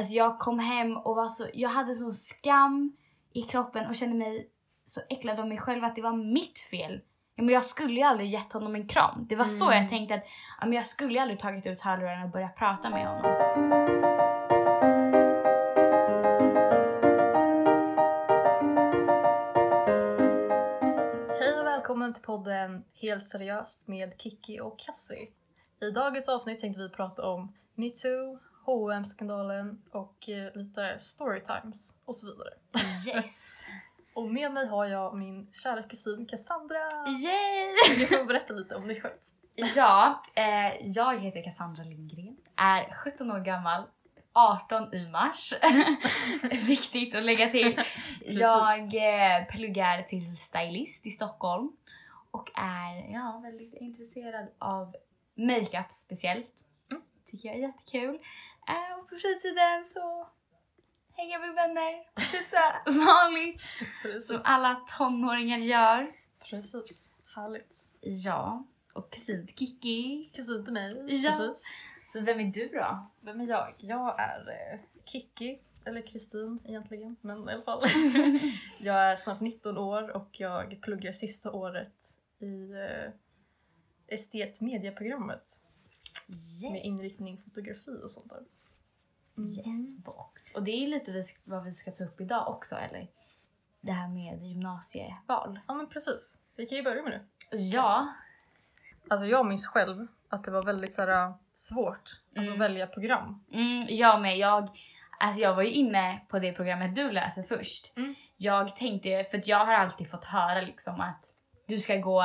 Alltså jag kom hem och var så, jag hade sån skam i kroppen och kände mig så äcklad av mig själv att det var mitt fel. Ja, men jag skulle ju aldrig gett honom en kram. Det var så Mm. jag tänkte att ja, men jag skulle ju aldrig tagit ut hörlurarna och börjat prata med honom. Hej och välkommen till podden Helt seriöst med Kiki och Cassie. I dagens avsnitt tänkte vi prata om metoo, hm skandalen och eh, lite storytimes och så vidare. Yes! Och med mig har jag min kära kusin Cassandra. Yay! Du får berätta lite om dig själv. Ja, eh, jag heter Cassandra Lindgren, är 17 år gammal, 18 i mars. Viktigt att lägga till. Jag eh, pluggar till stylist i Stockholm och är ja, väldigt intresserad av makeup speciellt. Mm. Tycker jag är jättekul. Eh, och på fritiden så hänger jag med vänner, typ såhär vanligt Precis. som alla tonåringar gör. Precis. Härligt. Ja, och kusin till Kiki. Kusin till mig. Ja. Precis. Så vem är du då? Vem är jag? Jag är eh, Kiki, eller Kristin egentligen, men i alla fall. jag är snart 19 år och jag pluggar sista året i eh, estet medieprogrammet med Yes. inriktning fotografi och sånt där. Mm. Yes box. Och det är lite vad vi ska ta upp idag också eller? Det här med gymnasieval. Ja men precis. Vi kan ju börja med det. Ja. Alltså jag minns själv att det var väldigt så här, svårt alltså, Mm. att välja program. Mm, jag med. Jag, alltså jag var ju inne på det programmet du läser först. Mm. Jag tänkte, för att jag har alltid fått höra liksom att du ska gå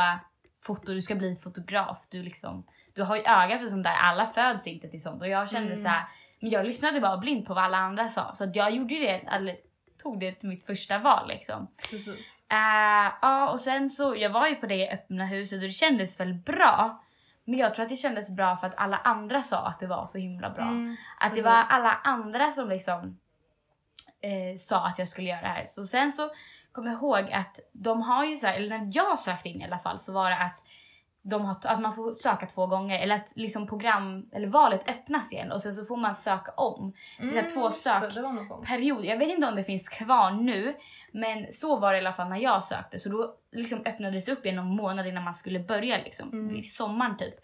foto, du ska bli fotograf. Du liksom, du har ju öga för sånt där. Alla föds inte till sånt. Och jag kände Mm. så här, men jag lyssnade bara blint på vad alla andra sa. Så att jag gjorde ju det, eller tog det till mitt första val liksom. Precis. Eh, ja, och sen så, jag var ju på det öppna huset och det kändes väl bra. Men jag tror att det kändes bra för att alla andra sa att det var så himla bra. Mm, att det var precis. alla andra som liksom eh, sa att jag skulle göra det här. Så sen så kommer jag ihåg att de har ju så här, eller när jag sökte in i alla fall så var det att de har, att man får söka två gånger eller att liksom program eller valet öppnas igen och sen så får man söka om det är två Mm, det, sök- Det var något sånt. period. Jag vet inte om det finns kvar nu, men så var det i alla fall när jag sökte. Så då liksom öppnades det upp igen någon månad innan man skulle börja liksom, Mm. i sommaren typ.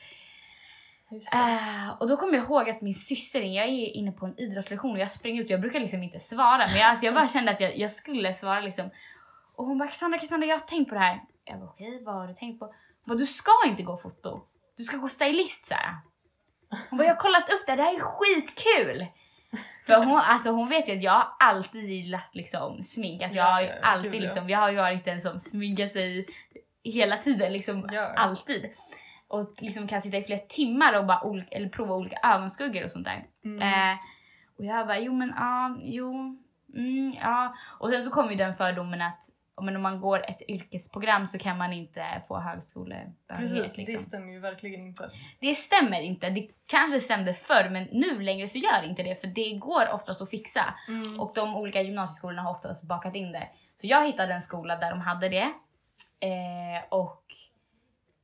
Eh, och då kommer jag ihåg att min syster, jag är inne på en idrottslektion och jag springer ut jag brukar liksom inte svara men jag, alltså, jag bara kände att jag, jag skulle svara liksom. Och hon bara Cassandra, Cassandra jag har tänkt på det här. Jag bara okej vad har du tänkt på? Bara du ska inte gå foto. Du ska gå stylist så här. Hon bara jag har kollat upp det, det här är skitkul. För hon, alltså, hon vet ju att jag alltid gillat liksom, smink. Alltså, jag har ju Ja, alltid ja. liksom, jag har ju varit den som sminkar sig hela tiden. Liksom, Ja. alltid. Och liksom kan sitta i flera timmar och bara olika, eller prova olika ögonskuggor och sånt där. Mm. Eh, och jag bara, jo men ja, jo, mm, ja. Och sen så kom ju den fördomen att men om man går ett yrkesprogram så kan man inte få högskolebehörighet. Precis, det Liksom. stämmer ju verkligen inte. Det stämmer inte. Det kanske stämde förr men nu längre så gör inte det för det går oftast att fixa. Mm. Och de olika gymnasieskolorna har oftast bakat in det. Så jag hittade en skola där de hade det. Eh, och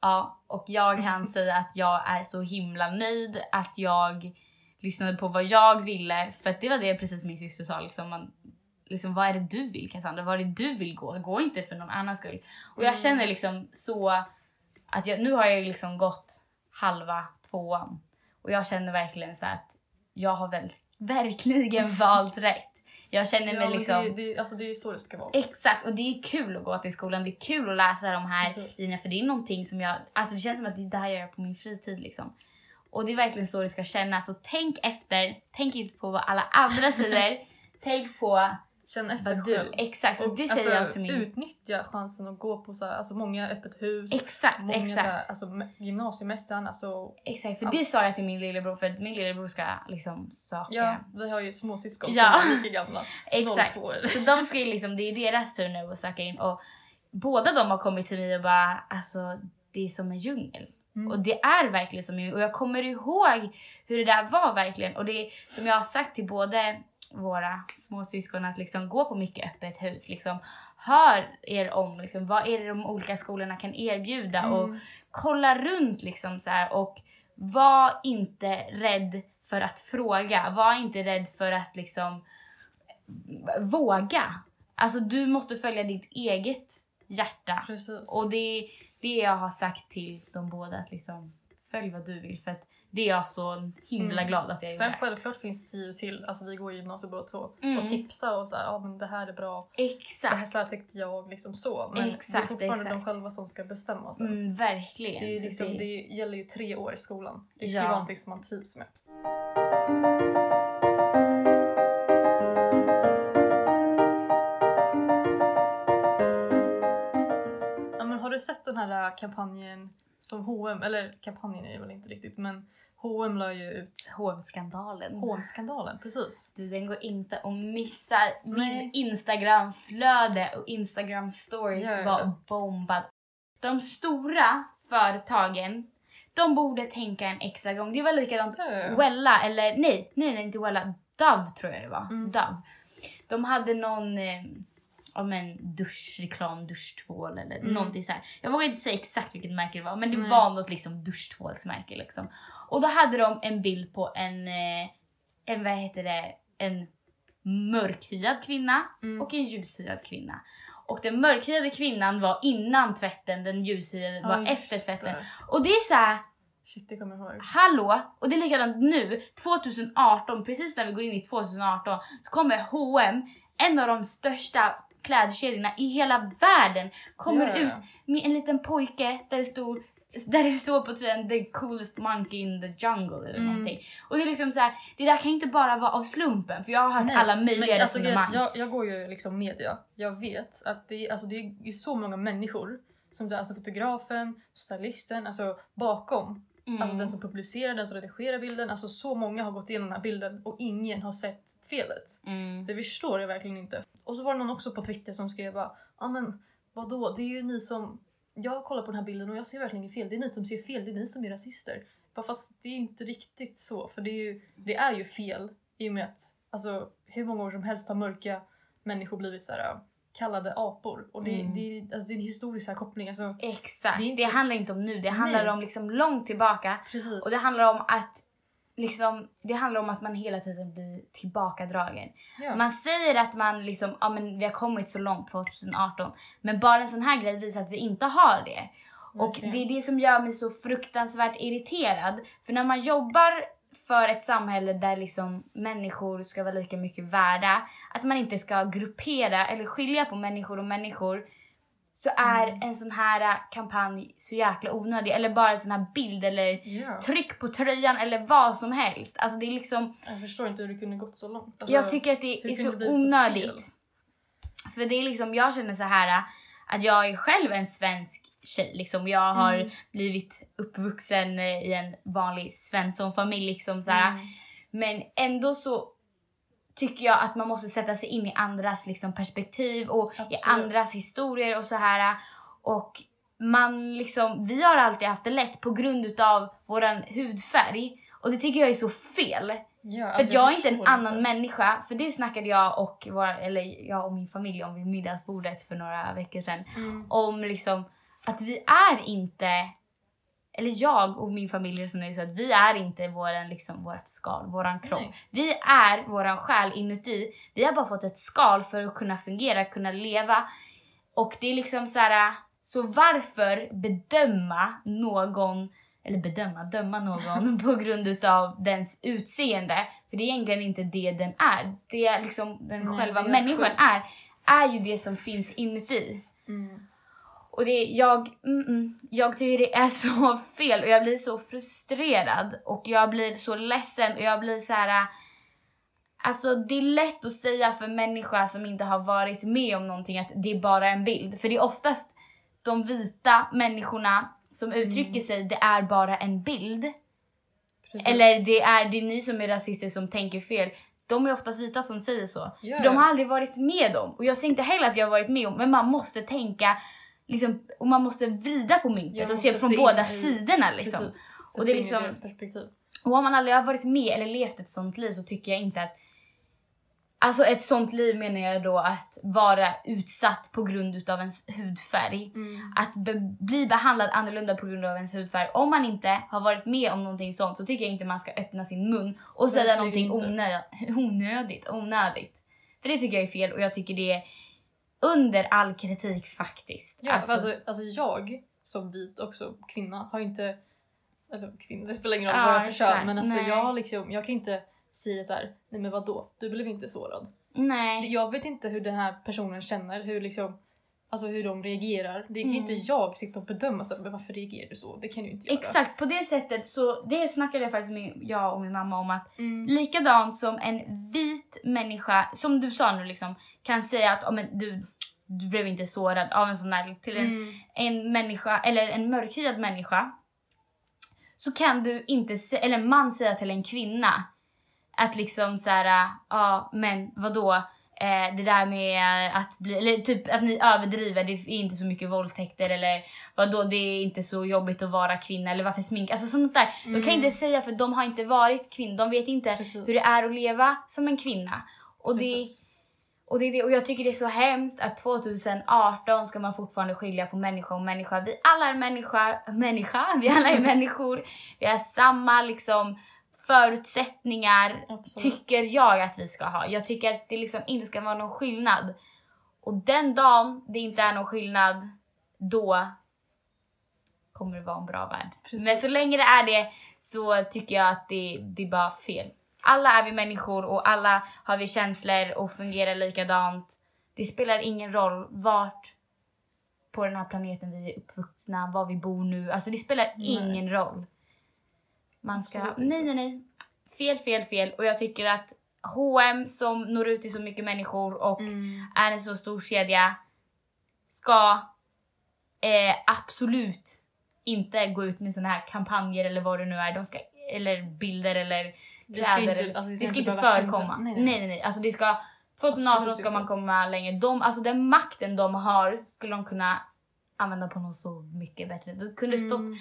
ja, och jag kan säga att jag är så himla nöjd att jag lyssnade på vad jag ville. För det var det precis min syster sa. Liksom, man, liksom, vad är det du vill Cassandra? Vad är det du vill gå? Gå inte för någon annans skull. Och jag Mm. känner liksom så att jag, nu har jag liksom gått halva tvåan. Och jag känner verkligen så att jag har väl verkligen valt rätt. Jag känner mig liksom... det, det, alltså det är så det ska vara. Exakt, och det är kul att gå till skolan. Det är kul att läsa de här grejerna för det är någonting som jag, alltså det känns som att det är det här jag gör på min fritid liksom. Och det är verkligen så det ska kännas. Så tänk efter, tänk inte på vad alla andra säger. tänk på Känn efter vad du, själv. exakt. Och det säger alltså, jag till min... Utnyttja chansen att gå på så här, alltså många öppet hus. Exakt, många exakt. Här, alltså, gymnasiemästaren, alltså Exakt, för Allt. det sa jag till min lillebror för att min lillebror ska liksom söka. Ja, vi har ju småsyskon Ja. som är lika gamla. Exakt. 02 år. Så de ska liksom, det är deras tur nu att söka in och båda de har kommit till mig och bara alltså det är som en djungel. Mm. Och det är verkligen som en djungel. Och jag kommer ihåg hur det där var verkligen. Och det som jag har sagt till både våra småsyskon att liksom gå på mycket öppet hus. Liksom, hör er om liksom, vad är det de olika skolorna kan erbjuda och Mm. kolla runt liksom så här och var inte rädd för att fråga. Var inte rädd för att liksom våga. Alltså du måste följa ditt eget hjärta. Precis. Och det är det jag har sagt till de båda att liksom följ vad du vill för att det är jag så himla Mm. glad att jag Sen gjorde. självklart finns det ju till, alltså vi går i gymnasiet båda två, Mm. och tipsa och så här, ja men det här är bra, det här Exakt. så här tyckte jag, liksom så. Men det är Exakt, fortfarande de exakt. själva som ska bestämma sen. Mm, verkligen. Det, är ju liksom, det- det gäller ju tre år i skolan. Det ska Ja. ju vara någonting som man trivs med. Ja, men har du sett den här äh, kampanjen som H&M, eller kampanjen är det väl inte riktigt men H&M la ju ut H&M-skandalen. H&M-skandalen, precis. Du, den går inte att missa. Min. Instagram-flöde och Instagram-stories Ja, ja. var bombad. De stora företagen, de borde tänka en extra gång. Det var likadant Ja, ja, ja. Wella, eller nej, nej, nej inte Wella, Dove tror jag det var. Mm. Dove. De hade någon eh, ja, men duschreklam, duschtvål eller Mm. någonting så här. Jag vågar inte säga exakt vilket märke det var men det Nej. var något liksom duschtvålsmärke liksom. Och då hade de en bild på en, eh, en vad heter det, en mörkhyad kvinna Mm. och en ljushyad kvinna. Och den mörkhyade kvinnan var innan tvätten, den ljushyade var just efter tvätten. det. Och det är så här, Shit, det kommer jag ihåg. Hallå! Och det är likadant nu, 2018, precis när vi går in i 2018 så kommer H&M, en av de största klädkedjorna i hela världen, kommer ja, ut med en liten pojke där det står där det står på tröjan the coolest monkey in the jungle eller Mm. någonting. Och det är liksom så här, det där kan inte bara vara av slumpen för jag har hört Nej, alla möjliga Men alltså, resonemang. jag, jag, jag går ju liksom media. Jag vet att det, är- alltså, det är så många människor som alltså fotografen, stylisten, alltså bakom. Mm. Alltså den som publicerar, den som redigerar bilden. Alltså så många har gått igenom den här bilden och ingen har sett felet. mm. Det förstår jag verkligen inte. Och så var det någon också på Twitter som skrev bara ja men vadå, det är ju ni som jag kollar på den här bilden och jag ser verkligen inget fel. Det är ni som ser fel, det är ni som är rasister. Bara fast det är inte riktigt så, för det är ju, det är ju fel i och med att alltså, hur många år som helst har mörka människor blivit så här äh, kallade apor. Och det, Mm. det, är, alltså, det är en historisk här koppling. Alltså, Exakt, Det det, inte- handlar inte om nu, det handlar Nej. om liksom långt tillbaka. precis. Och det handlar om att liksom, det handlar om att man hela tiden blir tillbakadragen. ja. Man säger att man liksom, ja men vi har kommit så långt 2018. Men bara en sån här grej visar att vi inte har det. Och Verkligen. det är det som gör mig så fruktansvärt irriterad. För när man jobbar för ett samhälle där liksom människor ska vara lika mycket värda, att man inte ska gruppera eller skilja på människor och människor, så är Mm. en sån här äh, kampanj så jäkla onödig. Eller bara en sån här bild eller ja. tryck på tröjan eller vad som helst. Alltså det är liksom, Jag förstår inte hur det kunde gått så långt. Alltså, jag tycker att det är så det så onödigt. fel? För det är liksom, jag känner så här att jag är själv en svensk tjej. Liksom. Jag har Mm. blivit uppvuxen eh, i en vanlig svenssonfamilj. Liksom, så. Mm. Men ändå så tycker jag att man måste sätta sig in i andras liksom, perspektiv och i Absolut. andras historier och så här. Och man liksom, vi har alltid haft det lätt på grund utav våran hudfärg. Och det tycker jag är så fel. Ja, För alltså, jag är inte en annan människa, för det snackade jag och, våra, eller jag och min familj om vid middagsbordet för några veckor sedan. Mm. Om liksom att vi är inte, eller jag och min familj resonerar så att vi är inte våran, liksom, vårat skal, våran kropp. Nej. Vi är våran själ inuti. Vi har bara fått ett skal för att kunna fungera, kunna leva. Och det är liksom så här. så varför bedöma någon, eller bedöma, döma någon på grund utav dens utseende? För det är egentligen inte det den är. Det är liksom den Nej, själva människan sjukt. är, är ju det som finns inuti. Mm. Och det, jag, mm, mm, jag tycker det är så fel och jag blir så frustrerad och jag blir så ledsen och jag blir så här. Alltså det är lätt att säga för människa som inte har varit med om någonting att det är bara en bild. För det är oftast de vita människorna som uttrycker Mm. sig, det är bara en bild. Precis. Eller det är, det är ni som är rasister som tänker fel. De är oftast vita som säger så. Ja, För de har aldrig varit med om. Och jag säger inte heller att jag har varit med om, men man måste tänka liksom, och man måste vrida på myntet Jag och se från se båda i- sidorna liksom. Och det är liksom-. Och om man aldrig har varit med eller levt ett sånt liv så tycker jag inte att Alltså ett sånt liv menar jag då att vara utsatt på grund utav ens hudfärg. Mm. Att be bli behandlad annorlunda på grund av ens hudfärg. Om man inte har varit med om någonting sånt så tycker jag inte man ska öppna sin mun och säga någonting onö onödigt, onödigt. För det tycker jag är fel och jag tycker det är under all kritik faktiskt. Ja, alltså, alltså, alltså jag som vit också kvinna har inte, eller kvinna, det spelar ingen roll Ja, vad jag för kön men alltså Nej. jag har liksom, jag kan inte säga så här, nej men vadå, du blev inte sårad. nej. Jag vet inte hur den här personen känner, hur liksom, alltså hur de reagerar. Det kan Mm. inte jag sitta och bedöma så men varför reagerar du så? Det kan du inte göra. Exakt, på det sättet så det snackade jag faktiskt med jag och min mamma om att Mm. likadant som en vit människa, som du sa nu liksom, kan säga att oh, men du, du blev inte sårad av en sån där till en Mm. en människa eller en mörkhyad människa så kan du inte, sä- eller en man säga till en kvinna att liksom så här, ja men vadå, eh, det där med att bli, eller typ att ni överdriver, det är inte så mycket våldtäkter eller vadå det är inte så jobbigt att vara kvinna eller varför sminka, alltså sånt där. De kan Mm. inte säga för de har inte varit kvinnor, de vet inte Precis. hur det är att leva som en kvinna. Och det, Precis. Och, det är det, och jag tycker det är så hemskt att 2018 ska man fortfarande skilja på människa och människa. Vi alla är människa, människa, vi alla är människor. Vi har samma liksom förutsättningar, Absolut. tycker jag att vi ska ha. Jag tycker att det liksom inte ska vara någon skillnad. Och den dagen det inte är någon skillnad, då kommer det vara en bra värld. Precis. Men så länge det är det så tycker jag att det, det är bara fel. Alla är vi människor och alla har vi känslor och fungerar likadant. Det spelar ingen roll vart på den här planeten vi är uppvuxna, var vi bor nu. Alltså det spelar Nej. ingen roll. Man ska... Absolut. Nej, nej, nej. Fel, fel, fel. Och jag tycker att H&M som når ut till så mycket människor och Mm. är en så stor kedja ska eh, absolut inte gå ut med såna här kampanjer eller vad det nu är. De ska, eller bilder eller Det ska kläder. inte, alltså, det ska inte behöva hända. förekomma. Nej, Nej, nej. nej, nej. Alltså det ska, 2018 Absolut ska man inte. komma längre. De, alltså den makten de har skulle de kunna använda på något så mycket bättre. Det kunde stått Mm.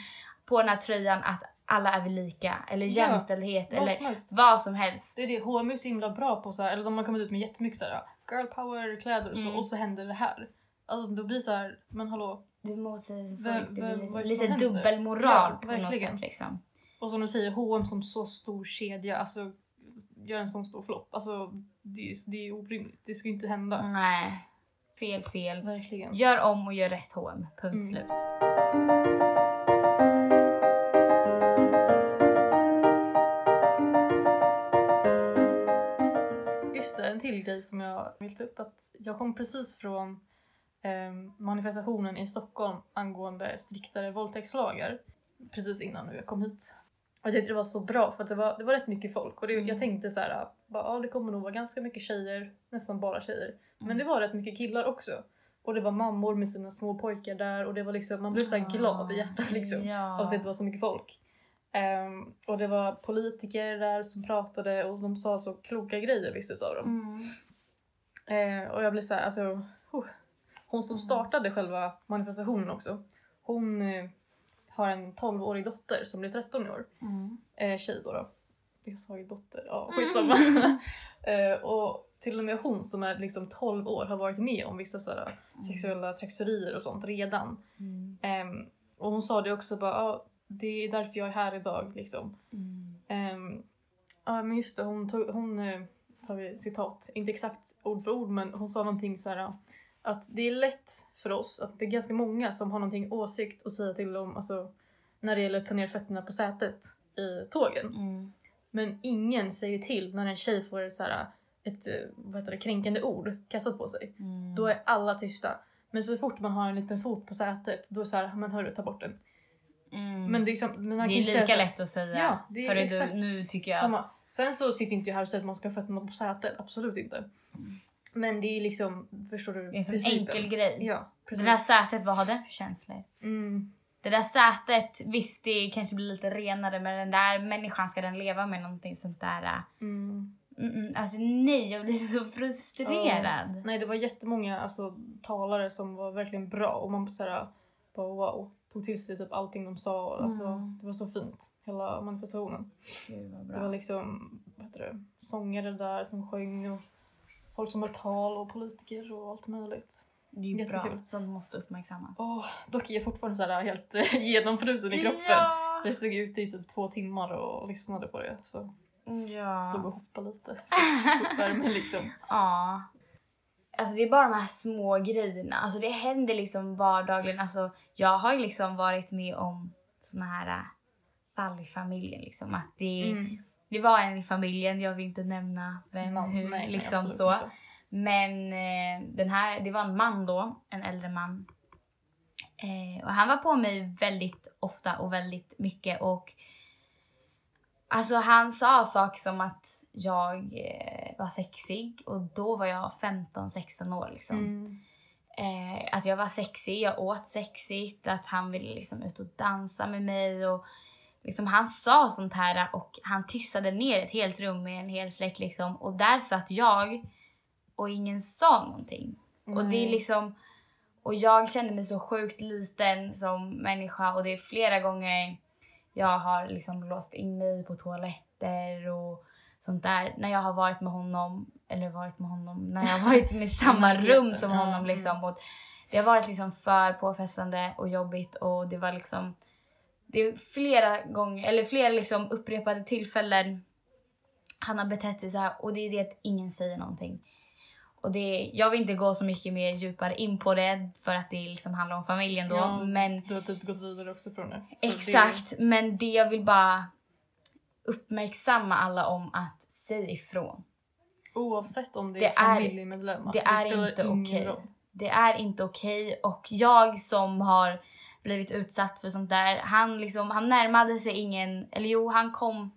på den här tröjan att alla är vi lika. Eller Ja, jämställdhet. Vad eller som helst. vad som helst. Det är det, H&M är så himla bra på så här, eller de har kommit ut med jättemycket så här, girl power kläder och så Mm. och så händer det här. Alltså då blir det så här, men hallå. Du måste få Vem- lite, det lite dubbelmoral Ja, på något verkligen. sätt liksom. Och som du säger, H&M som så stor kedja, alltså gör en sån stor flopp. Alltså det, är- det är orimligt, det ska ju inte hända. Nej. Fel, fel. Verkligen. Gör om och gör rätt H&M. Punkt Mm. slut. Just det, en till grej som jag vill ta upp att jag kom precis från ehm, manifestationen i Stockholm angående striktare våldtäktslagar precis innan nu jag kom hit. Jag tyckte det var så bra för att det var, det var rätt mycket folk och det, Mm. jag tänkte så här, bara, ja det kommer nog vara ganska mycket tjejer, nästan bara tjejer. Men Mm. det var rätt mycket killar också. Och det var mammor med sina små pojkar där och det var liksom, man blev så här glad i hjärtat liksom Ja. av att se att det var så mycket folk. Ehm, och det var politiker där som pratade och de sa så kloka grejer vissa utav dem. Mm. Eh, och jag blev så här, alltså, huh. hon som startade själva manifestationen också, hon eh, har en 12-årig dotter som blir 13 år. Mm. Eh, tjej då, då. Jag sa ju dotter, ja Mm. skitsamma. eh, och till och med hon som är liksom 12 år har varit med om vissa sådär sexuella trakasserier och sånt redan. Mm. Ehm, och hon sa det också bara, ja det är därför jag är här idag liksom. Mm. Ehm, ja men just det, hon, tog, hon eh, tar vi citat, inte exakt ord för ord men hon sa någonting så här att det är lätt för oss, att det är ganska många som har någonting åsikt att säga till om alltså, när det gäller att ta ner fötterna på sätet i tågen. Mm. Men ingen säger till när en tjej får så här, ett eh, vad heter det, kränkande ord kastat på sig. Mm. Då är alla tysta. Men så fort man har en liten fot på sätet då är det så här, men hörru ta bort den. Mm. Men det är, liksom, men det är säga lika här- lätt att säga. Ja, det är Hörru exakt. du, nu tycker jag Samma. att... Sen så sitter inte jag här och säger att man ska ha fötterna på sätet, absolut inte. Men det är liksom, förstår du? Det är en sån enkel grej. Ja, det precis. där sätet, vad har den för känslor? Mm, Det där sätet, visst det kanske blir lite renare men den där människan ska den leva med någonting sånt där. äh, mm. Mm, alltså nej, jag blir så frustrerad. Nej det var jättemånga alltså, talare som var verkligen bra och man såhär bara wow, tog till sig typ allting de sa. och Alltså, Mm. Det var så fint, hela manifestationen. Gud Det var liksom, vad heter det, sångare där som sjöng och folk som har tal och politiker och allt möjligt. Det är ju bra. Jättekul. Sånt måste uppmärksammas. Åh, dock är jag fortfarande så här helt genomfrusen i kroppen. Ja! Jag stod ute i typ två timmar och lyssnade på det. Så ja. stod och hoppade lite. Värme liksom. Ja. Alltså det är bara de här små grejerna. Alltså det händer liksom vardagligen. Alltså jag har ju liksom varit med om såna här äh, fall i familjen liksom. Att det, Mm. Det var en i familjen, jag vill inte nämna vem, Namn, hur, nej, nej, liksom absolut så. inte. Men eh, den här, det var en man då, en äldre man. Eh, och han var på mig väldigt ofta och väldigt mycket och alltså han sa saker som att jag eh, var sexig och då var jag 15-16 år liksom. Mm. Eh, att jag var sexig, jag åt sexigt, att han ville liksom ut och dansa med mig och liksom han sa sånt här och han tystade ner ett helt rum med en hel släkt liksom. Och där satt jag och ingen sa någonting. Och det är liksom och jag kände mig så sjukt liten som människa och det är flera gånger jag har liksom låst in mig på toaletter och sånt där. När jag har varit med honom eller varit med honom när jag har varit med samma rum som honom mm. liksom. Och det har varit liksom för påfrestande och jobbigt och det var liksom det är flera gånger eller flera liksom upprepade tillfällen han har betett sig så här och det är det att ingen säger någonting. Och det, jag vill inte gå så mycket mer djupare in på det för att det liksom handlar om familjen då. Ja, men Du har typ gått vidare också från det. Exakt, men det jag vill bara uppmärksamma alla om att säga ifrån. Det, oavsett om det, Det är är- familjemedlem. det alltså, är spelar inte okej. Det är inte okej och jag som har blivit utsatt för sånt där, han liksom, han närmade sig ingen, eller jo han kom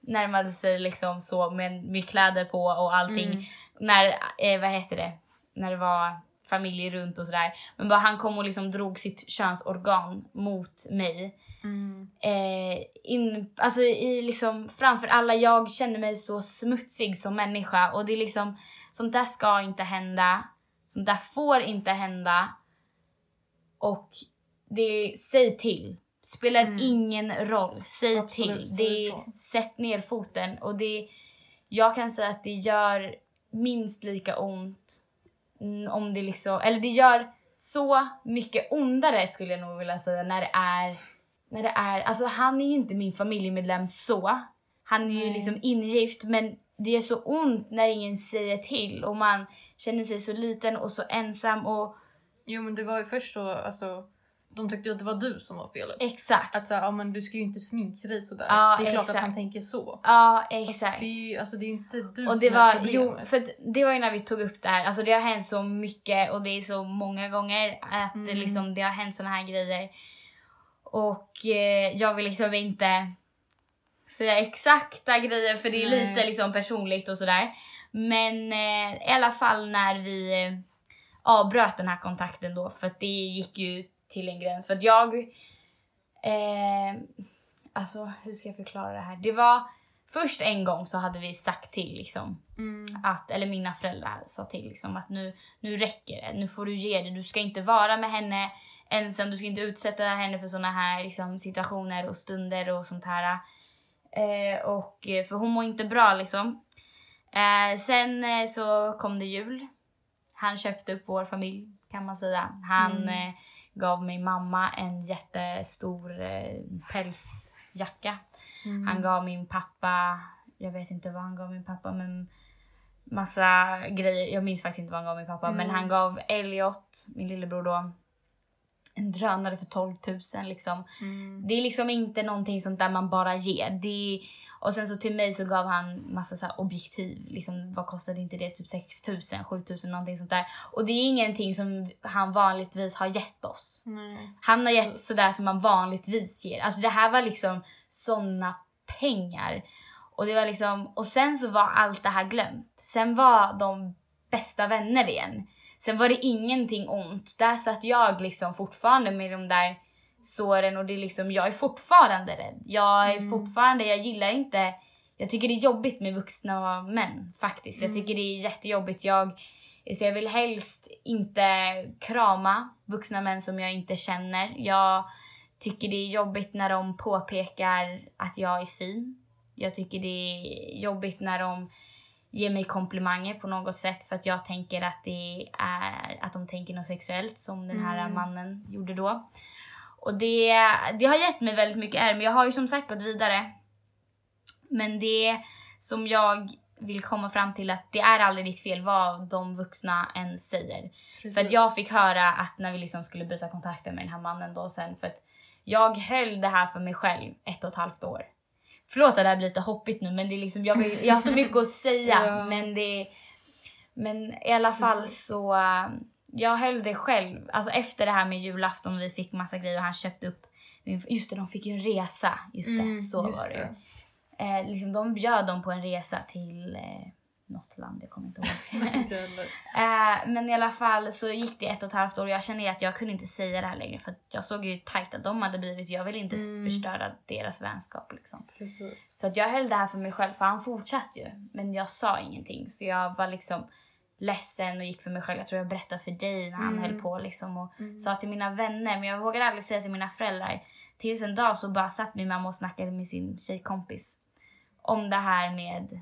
närmade sig liksom så med, med kläder på och allting. Mm. när, eh, vad heter det, när det var familjer runt och sådär. Men bara han kom och liksom drog sitt könsorgan mot mig. Mm. Eh, in, alltså i liksom framför alla, jag känner mig så smutsig som människa och det är liksom, sånt där ska inte hända. Sånt där får inte hända. Och det, säg till. Spelar Mm. ingen roll. Säg Absolut, till. Det, sätt ner foten och det, jag kan säga att det gör minst lika ont mm, om det liksom, eller det gör så mycket ondare skulle jag nog vilja säga när det är, när det är, alltså han är ju inte min familjemedlem så. Han är ju Nej. liksom ingift men det är så ont när ingen säger till och man känner sig så liten och så ensam och Jo men det var ju först då, alltså de tyckte ju att det var du som var felet. exakt. Att såhär, ja men du ska ju inte sminka dig sådär. Ja, det är klart exakt. att han tänker så. Ja, Fast exakt. det är ju alltså, det är inte du Och som det är var, jo, problemet. för att det var ju när vi tog upp det här, alltså det har hänt så mycket och det är så många gånger att det, Mm. liksom, det har hänt såna här grejer. Och eh, jag vill liksom inte säga exakta grejer för det är Nej. lite liksom personligt och sådär. Men eh, i alla fall när vi eh, avbröt den här kontakten då för att det gick ju till en gräns för att jag eh, alltså hur ska jag förklara det här? Det var först en gång så hade vi sagt till liksom Mm. att, eller mina föräldrar sa till liksom att nu, nu räcker det, nu får du ge det, du ska inte vara med henne ensam, du ska inte utsätta henne för såna här liksom, situationer och stunder och sånt här. Eh, och, eh, för hon mår inte bra liksom. Eh, sen eh, så kom det jul. Han köpte upp vår familj kan man säga. Han Mm. Gav min mamma en jättestor eh, pälsjacka. Mm. Han gav min pappa, jag vet inte vad han gav min pappa men massa grejer. Jag minns faktiskt inte vad han gav min pappa men Mm. han gav Elliot, min lillebror då, en drönare för 12 000 liksom. Mm. Det är liksom inte någonting sånt där man bara ger. Det är, och sen så till mig så gav han massa så objektiv. Liksom, vad kostade inte det? Typ 6 000, 7 000 någonting sånt där. Och det är ingenting som han vanligtvis har gett oss. Nej. Han har gett sådär som man vanligtvis ger. Alltså det här var liksom såna pengar. Och det var liksom, och sen så var allt det här glömt. Sen var de bästa vänner igen. Sen var det ingenting ont. Där satt jag liksom fortfarande med de där såren och det är liksom, jag är fortfarande rädd. Jag är Mm. fortfarande, jag gillar inte, jag tycker det är jobbigt med vuxna män faktiskt. Jag Mm. tycker det är jättejobbigt. Jag, så jag vill helst inte krama vuxna män som jag inte känner. Jag tycker det är jobbigt när de påpekar att jag är fin. Jag tycker det är jobbigt när de ge mig komplimanger på något sätt för att jag tänker att det är att de tänker något sexuellt som den här Mm. mannen gjorde då. Och det, det har gett mig väldigt mycket ärr men jag har ju som sagt gått vidare. Men det som jag vill komma fram till att det är aldrig ditt fel vad de vuxna än säger. För att jag fick höra att när vi liksom skulle bryta kontakten med den här mannen då sen för att jag höll det här för mig själv ett och ett halvt år. Förlåt att det här blir lite hoppigt nu men det är liksom, jag, vill, jag har så mycket att säga Ja. men det Men i alla fall Precis. så jag höll det själv. Alltså efter det här med julafton och vi fick massa grejer och han köpte upp Just det, de fick ju en resa. Just det, Mm, så just var det det. Eh, liksom, de bjöd dem på en resa till eh, något land, jag kommer inte ihåg. Eh, men i alla fall så gick det ett och ett halvt år och jag kände att jag kunde inte säga det här längre för att jag såg ju hur tajta de hade blivit. Jag ville inte Mm. förstöra deras vänskap liksom. Precis. Så att jag höll det här för mig själv för han fortsatte ju. Men jag sa ingenting så jag var liksom ledsen och gick för mig själv. Jag tror jag berättade för dig när han Mm. höll på liksom och Mm. sa till mina vänner men jag vågade aldrig säga till mina föräldrar. Tills en dag så bara satt min mamma och snackade med sin tjejkompis om det här med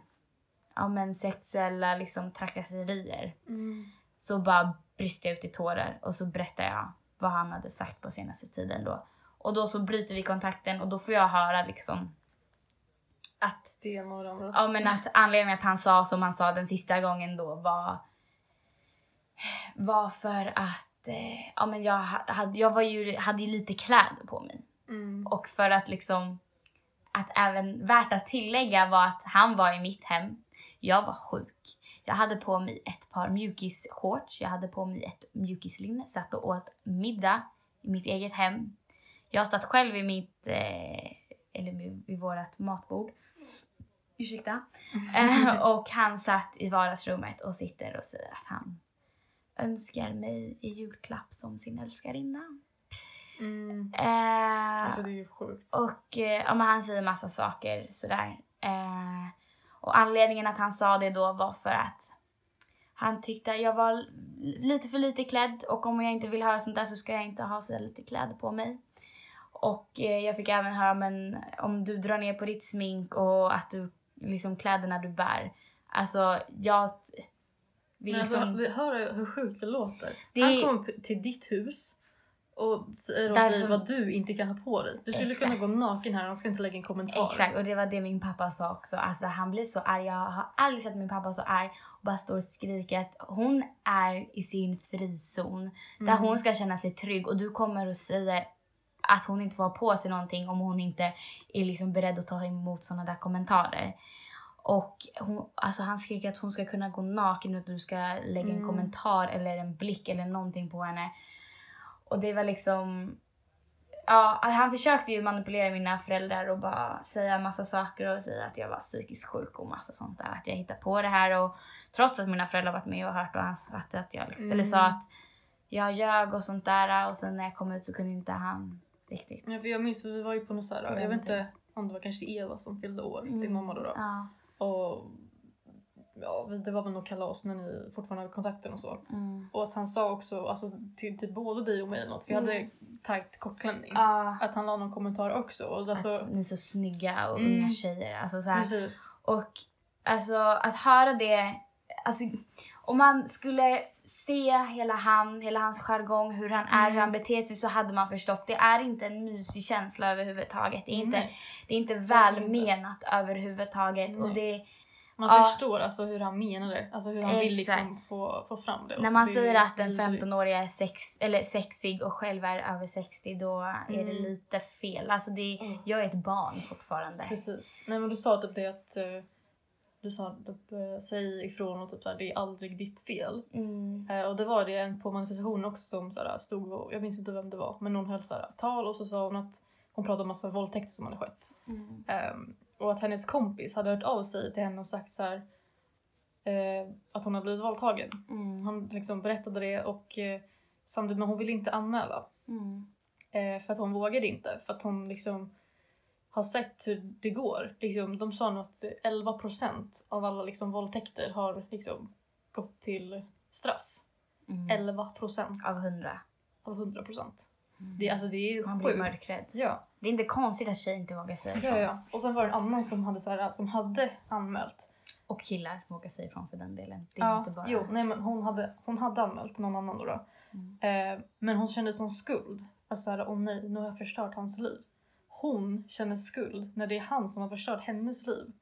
ja, men sexuella liksom, trakasserier. Mm. Så bara briste jag ut i tårar och så berättade jag vad han hade sagt på senaste tiden då. Och då så bryter vi kontakten och då får jag höra liksom att. Ja men att anledningen att han sa som han sa den sista gången då var var för att eh, ja men jag, ha- hade, jag var ju, hade ju lite kläder på mig. Mm. Och för att liksom att även värt att tillägga var att han var i mitt hem. Jag var sjuk. Jag hade på mig ett par mjukisshorts. Jag hade på mig ett mjukislinne. Satt och åt middag i mitt eget hem. Jag satt själv i mitt, eh, eller vid vårt matbord. Ursäkta. Eh, och han satt i vardagsrummet och sitter och säger att han önskar mig i julklapp som sin älskarinna. Mm. Eh, Alltså det är ju sjukt. och eh, ja, han säger massa saker sådär. Eh, och anledningen att han sa det då var för att han tyckte jag var lite för lite klädd och om jag inte vill höra sånt där så ska jag inte ha så lite kläder på mig. Och eh, jag fick även höra men om du drar ner på ditt smink och att du liksom kläderna du bär. Alltså jag vill Men liksom... alltså, vi hör hur sjukt det låter. Det- Han kommer till ditt hus och säger åt Där dig som- vad du inte kan ha på dig. Du skulle Exakt. kunna gå naken här han ska inte lägga en kommentar. Exakt, och det var det min pappa sa också. Alltså han blir så arg. Jag har aldrig sett min pappa så arg och bara står och skriker att hon är i sin frizon. Där Mm. hon ska känna sig trygg och du kommer och säger att hon inte får ha på sig någonting om hon inte är liksom beredd att ta emot sådana där kommentarer. Och hon, alltså han skriker att hon ska kunna gå naken och att du ska lägga en Mm. kommentar eller en blick eller någonting på henne. Och det var liksom... Ja, han försökte ju manipulera mina föräldrar och bara säga massa saker och säga att jag var psykiskt sjuk och massa sånt där. Att jag hittade på det här och trots att mina föräldrar varit med och hört och han satt att jag liksom, eller Mm. sa att jag ljög och sånt där och sen när jag kom ut så kunde inte han riktigt. Ja, för jag minns att vi var ju på något så här, Så jag vet inte om det var kanske Eva som fyllde år, din Mm, mamma då. då. Ja. Och ja, det var väl något kalas när ni fortfarande hade kontakten och så. Mm. Och att han sa också, alltså till typ både dig och mig något, för jag Mm. hade tajt kortklänning. Ja. Att han la någon kommentar också. Och alltså, Att ni är så snygga och Mm. unga tjejer. Alltså så här, precis. Och alltså att höra det, alltså om man skulle se hela han, hela hans jargong, hur han är, Mm. hur han beter sig så hade man förstått. Det är inte en mysig känsla överhuvudtaget. Det är inte, det är inte välmenat överhuvudtaget. Och det, Man Ja. förstår alltså hur han menar det. Alltså hur han vill liksom Exakt. få, få fram det. När man det säger att en vidrigt. 15-årig är sex, eller sexig och själv är över 60 då är det Mm. lite fel. Alltså det, Mm. jag är ett barn fortfarande. Precis. Nej men du sa typ det att eh, du sa eh, säg ifrån och typ såhär, det är aldrig ditt fel. Mm. Eh, och det var det en på manifestationen också som såhär, stod och, jag minns inte vem det var, men hon höll såhär, tal och så sa hon att hon pratade om massa våldtäkter som hade skett. Mm. Ehm, och att hennes kompis hade hört av sig till henne och sagt så här, eh, att hon hade blivit våldtagen. Mm. Han liksom berättade det och eh, samtidigt men hon ville inte anmäla. Mm. Eh, för att hon vågade inte. För att hon liksom har sett hur det går. Liksom, de sa nog att 11% av alla liksom, våldtäkter har liksom, gått till straff. Mm. 11% Av hundra. av 100%. Mm. Det, alltså, det är ju Man blir sjukt. mörkrädd. Ja. Det är inte konstigt att tjejer inte vågar säga Ja, ja. Och sen var det en annan som hade, så här, som hade anmält. Och killar vågar säga ifrån för den delen. Det är Ja, inte bara... jo, nej men hon hade, hon hade anmält någon annan då. då. Mm. Eh, men hon kände som skuld. Alltså såhär, åh nej, nu har jag förstört hans liv. Hon känner skuld när det är han som har förstört hennes liv.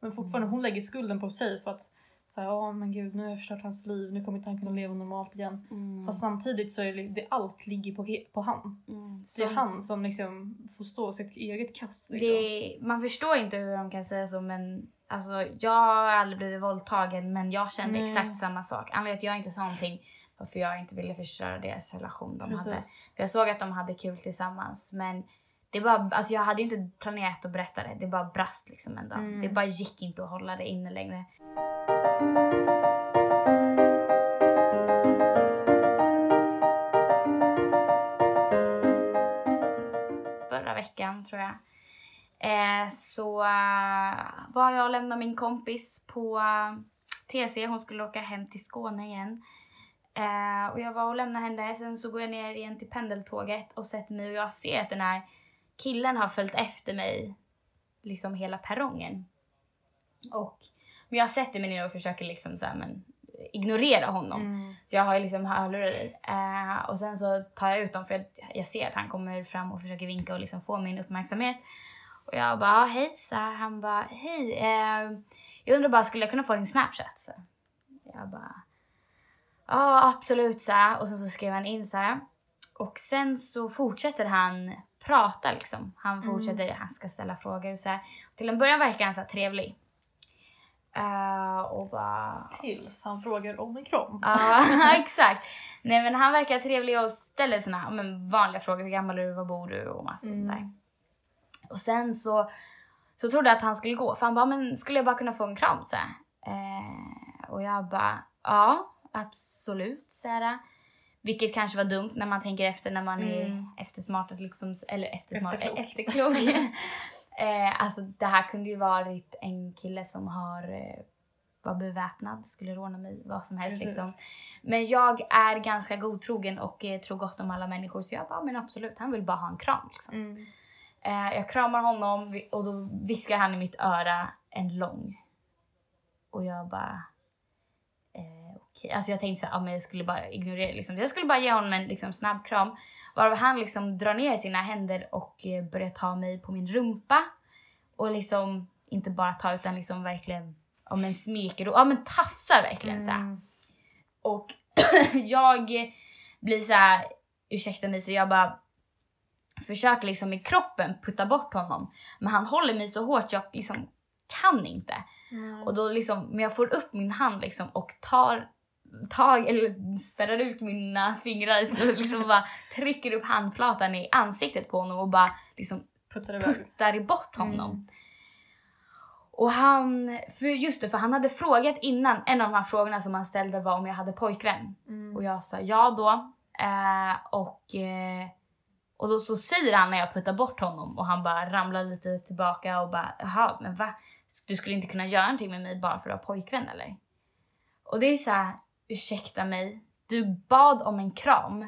Men fortfarande, Mm. hon lägger skulden på sig för att såhär, åh men gud, nu har jag förstört hans liv, nu kommer inte han kunna leva normalt igen. Mm. Fast samtidigt så är det, det allt ligger på, på han. Mm. Det är han som liksom får stå sitt eget kast. Liksom. Det, man förstår inte hur de kan säga så men alltså, jag har aldrig blivit våldtagen men jag kände Nej. exakt samma sak. Anledningen till att jag inte sa någonting var för jag inte ville förstöra deras relation de hade. Precis. För jag såg att de hade kul tillsammans men det bara, alltså jag hade inte planerat att berätta det. Det bara brast liksom en dag. Mm. Det bara gick inte att hålla det inne längre. Förra veckan tror jag. Eh, så eh, var jag och lämnade min kompis på eh, TC. Hon skulle åka hem till Skåne igen. Eh, och jag var och lämnade henne. Sen så går jag ner igen till pendeltåget och sätter mig och jag ser att den här killen har följt efter mig liksom hela perrongen. Och men jag sätter mig ner och försöker liksom så här, men, ignorera honom. Mm. Så jag har liksom hörlurar i. Eh, och sen så tar jag ut dem för jag, jag ser att han kommer fram och försöker vinka och liksom få min uppmärksamhet. Och jag bara, hej. Så han bara, hej. Eh, jag undrar bara, skulle jag kunna få din snapchat? Så jag bara, ja absolut. Så. Och sen så skrev han in så här. Och sen så fortsätter han prata liksom. Han Mm. fortsätter, han ska ställa frågor och så här. Till en början verkar han så trevlig. Eh, och bara, Tills han frågar om en kram. Ja, exakt. Nej men han verkar trevlig och ställer såna men vanliga frågor. Hur gammal är du? Var bor du? Och massa Mm. sånt där. Och sen så, så trodde jag att han skulle gå. För han bara, men skulle jag bara kunna få en kram? Så här. eh, och jag bara, ja absolut. Så här. Vilket kanske var dumt när man tänker efter när man Mm. är eftersmartad liksom. Eller eftersmart, Efterklok. efterklok. eh, alltså det här kunde ju varit en kille som har eh, var beväpnad, skulle råna mig, vad som helst Precis. liksom. Men jag är ganska godtrogen och eh, tror gott om alla människor så jag bara, men absolut, han vill bara ha en kram liksom. Mm. Eh, jag kramar honom och då viskar han i mitt öra en lång. Och jag bara, eh, okej. Alltså jag tänkte såhär, ja, men jag skulle bara ignorera liksom. Jag skulle bara ge honom en liksom, snabb kram. Varav han liksom drar ner sina händer och eh, börjar ta mig på min rumpa. Och liksom inte bara ta utan liksom verkligen, ja men smeker och ja men tafsar verkligen såhär. Mm. Och jag blir så här, ursäkta mig, så jag bara försöker liksom med kroppen putta bort honom. Men han håller mig så hårt jag liksom kan inte. Mm. Och då liksom, men jag får upp min hand liksom och tar tag eller spärrar ut mina fingrar så liksom bara trycker upp handflatan i ansiktet på honom och bara liksom Puttar puttar bort honom. Mm. Och han, för just det, för han hade frågat innan, en av de här frågorna som han ställde var om jag hade pojkvän. Mm. Och jag sa ja då. Eh, och, eh, och då så säger han när jag puttar bort honom och han bara ramlar lite tillbaka och bara jaha men va? Du skulle inte kunna göra någonting med mig bara för att ha pojkvän eller? Och det är så här, ursäkta mig, du bad om en kram.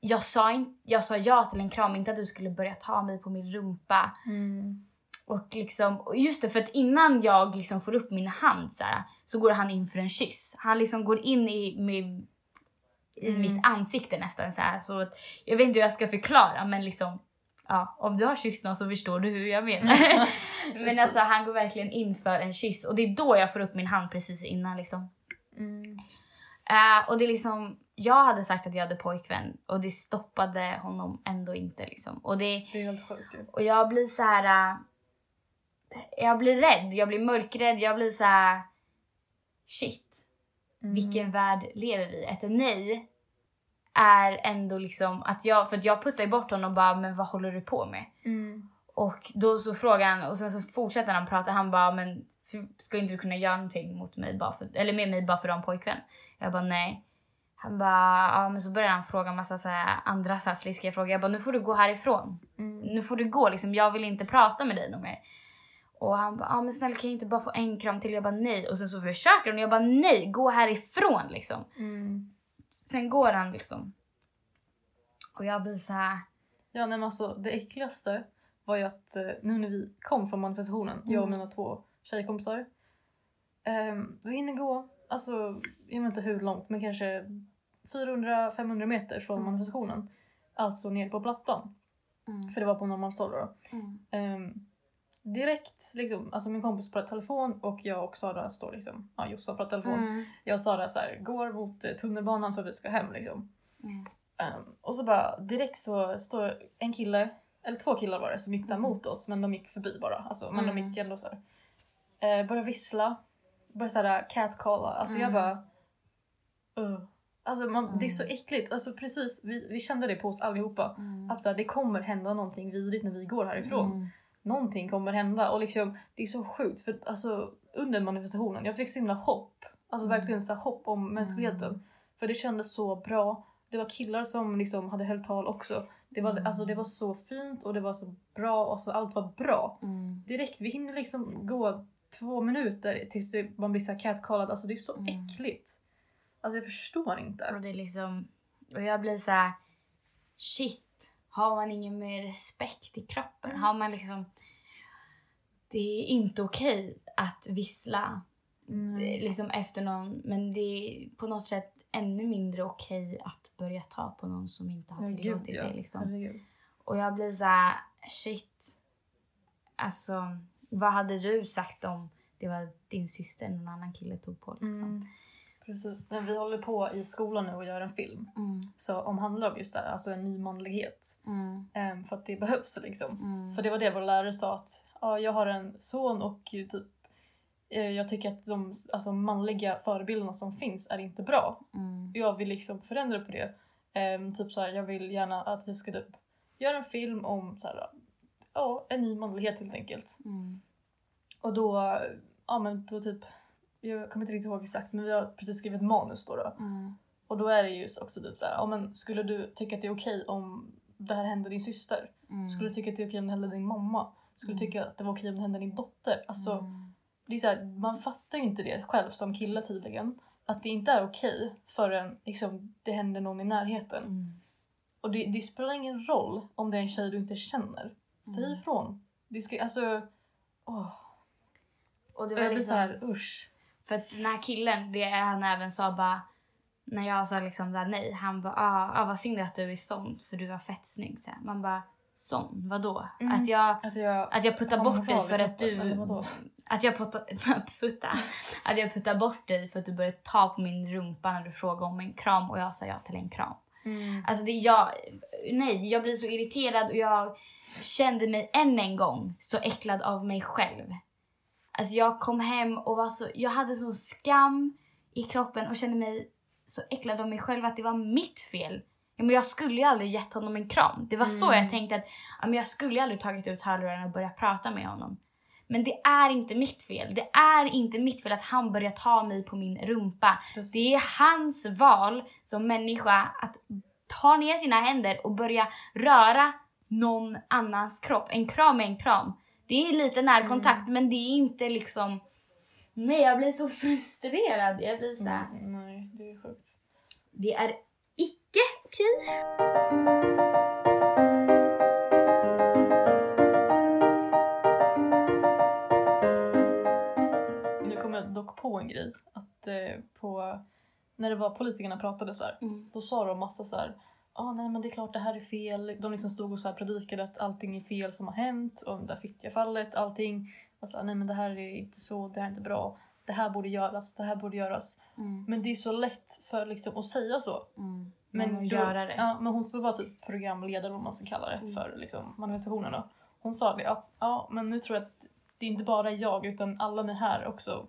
Jag sa, in, jag sa ja till en kram, inte att du skulle börja ta mig på min rumpa. Mm. Och liksom, och just det, för att innan jag liksom får upp min hand så, här, så går han in för en kyss. Han liksom går in i, med, i Mm. mitt ansikte nästan så här. Så att, jag vet inte hur jag ska förklara men liksom, ja, om du har kysst någon så förstår du hur jag menar. men alltså han går verkligen in för en kyss och det är då jag får upp min hand precis innan liksom. Mm. Eh, och det är liksom, jag hade sagt att jag hade pojkvän och det stoppade honom ändå inte liksom. Och det Det är helt sjukt ju. och jag blir så här. äh, Jag blir rädd, jag blir mörkrädd, jag blir så här. Shit, Mm. vilken värld lever vi i? Ett nej är ändå liksom att jag, för att jag puttar bort honom och bara, men vad håller du på med? Mm. Och då så frågar han och sen så fortsätter han prata. Han bara, men skulle inte du kunna göra någonting mot mig bara för, eller med mig bara för att du har en pojkvän? Jag bara nej. Han bara, ja men så börjar han fråga massa så här andra så här sliskiga frågor. Jag bara, nu får du gå härifrån Mm. nu får du gå liksom, jag vill inte prata med dig något mer. Och han bara, ah, men snälla kan jag inte bara få en kram till? Jag bara nej. Och sen så försöker han och jag bara nej, gå härifrån liksom. Mm. Sen går han liksom. Och jag blir så här. Ja nej men alltså det äckligaste var ju att eh, nu när vi kom från manifestationen, jag och Mm. mina två tjejkompisar. Um, vi hinner gå, alltså jag vet inte hur långt men kanske 400-500 meter från Mm. manifestationen. Alltså ner på Plattan. Mm. För det var på Norrmalmstorg då. Mm. Ehm, direkt liksom, alltså min kompis pratar telefon och jag och Sara står liksom, ja Jossan pratar telefon. Mm. Jag och Sara så här, går mot eh, tunnelbanan för att vi ska hem liksom. Mm. Ehm, och så bara direkt så står en kille, eller två killar var det som gick Mm. mot oss men de gick förbi bara. Alltså, men de Mm. gick ändå så här. Eh, började vissla, började såhär catcalla. Alltså jag Mm. bara... Uh. Alltså man, det är så Mm. äckligt. Alltså precis, vi, vi kände det på oss allihopa. Mm. Att så här, det kommer hända någonting vidrigt när vi går härifrån. Mm. Någonting kommer hända och liksom det är så sjukt för alltså under manifestationen jag fick så himla hopp. Alltså Mm. verkligen så här hopp om mänskligheten. Mm. För det kändes så bra. Det var killar som liksom hade hållit tal också. Det var, Mm. alltså, det var så fint och det var så bra. och så allt var bra. Mm. Direkt, vi hinner liksom gå två minuter tills det, man blir så catcallad. Alltså det är så Mm. äckligt. Alltså jag förstår Och inte. det är liksom, och jag blir så här, shit, har man ingen mer respekt i kroppen? Mm. Har man liksom, det är inte okej att vissla Mm. liksom efter någon, men det är på något sätt ännu mindre okej att börja ta på någon som inte har tillåtit ja. det liksom. Och jag blir så här, shit, alltså vad hade du sagt om det var din syster någon annan kille tog på liksom? Mm. Precis. Men vi håller på i skolan nu och gör en film. Mm, Så omhandlar om just det här, alltså en ny manlighet. mm, Ehm, för att det behövs liksom. mm, För det var det vår lärare sa att ja, jag har en son och typ eh, jag tycker att de alltså, manliga förebilderna som finns är inte bra. mm, Jag vill liksom förändra på det. Ehm, typ så här, jag vill gärna att vi ska typ göra en film om så här, ja, en ny manlighet helt enkelt. mm, Och då, ja men då typ, jag kommer inte riktigt ihåg exakt men vi har precis skrivit manus då. då. mm, Och då är det just också typ där, ja men skulle du tycka att det är okej om det här händer din syster? mm. Skulle du tycka att det är okej om det hände din mamma? Skulle du Mm. tycka att det var okej om det hände din dotter? Alltså, Mm. det är så här, man fattar ju inte det själv som kille tydligen. Att det inte är okej förrän liksom, det händer någon i närheten. Mm. Och det, det spelar ingen roll om det är en tjej du inte känner. Säg Mm. ifrån. Det ska, alltså, åh. Och det Jag var blir liksom, så här, usch. för att den här killen, det är han även sa bara, när jag sa liksom där nej, han bara ah, ah vad synd att du är sån för du var fett snygg. Så här. Man bara sån, vadå? Mm. Att jag Alltså jag, Att jag puttar bort dig för att du... Att jag puttar, putta, att jag puttar bort dig för att du började ta på min rumpa när du frågade om en kram och jag sa ja till en kram. Mm. Alltså det jag, nej jag blir så irriterad och jag kände mig än en gång så äcklad av mig själv. Alltså jag kom hem och var så, jag hade så skam i kroppen och kände mig så äcklad av mig själv att det var mitt fel. Ja, men jag skulle ju aldrig gett honom en kram. Det var så Mm. jag tänkte att ja, men jag skulle ju aldrig tagit ut hörlurarna och börjat prata med honom. Men det är inte mitt fel. Det är inte mitt fel att han börjar ta mig på min rumpa. Precis. Det är hans val som människa att ta ner sina händer och börja röra någon annans kropp. En kram är en kram. Det är lite närkontakt men det är inte liksom... Nej jag blir så frustrerad. Jag blir så här, Mm, nej, det är sjukt. Det är icke okej. Nu dock på en grej. Att eh, på, när det var politikerna pratade så här, Mm. då sa de massa så här. Ja, nej men det är klart det här är fel. De liksom stod och så här predikade att allting är fel som har hänt. Och det där Fittjafallet, allting. Alltså, nej men det här är inte så, det här är inte bra. Det här borde göras, det här borde göras. Mm. Men det är så lätt för liksom att säga så. Mm. Men, Men då-. Ja, men hon som var typ programledare vad man ska kalla det Mm. för liksom, manifestationerna. Hon sa det att ja, men nu tror jag att det är inte bara jag utan alla ni här också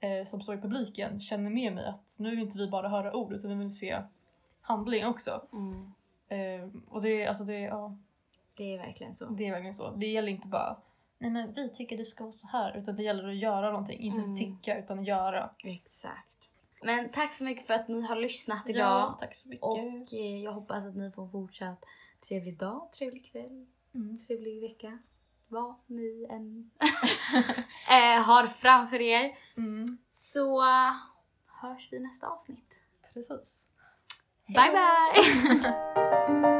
eh, som står i publiken känner med mig att nu vill inte vi bara höra ord utan vi vill se handling också. Mm. Eh, och det, är- alltså det, ja, Det är verkligen så. det är verkligen så. Det gäller inte bara nej men vi tycker det ska vara så här utan det gäller att göra någonting. Inte Mm. tycka utan göra. Exakt. Men tack så mycket för att ni har lyssnat idag. Ja, tack så mycket. Och eh, jag hoppas att ni får fortsatt trevlig dag, trevlig kväll, Mm. trevlig vecka. Vad ni än eh, har framför er. Mm. Så hörs vi i nästa avsnitt. Precis. Bye bye!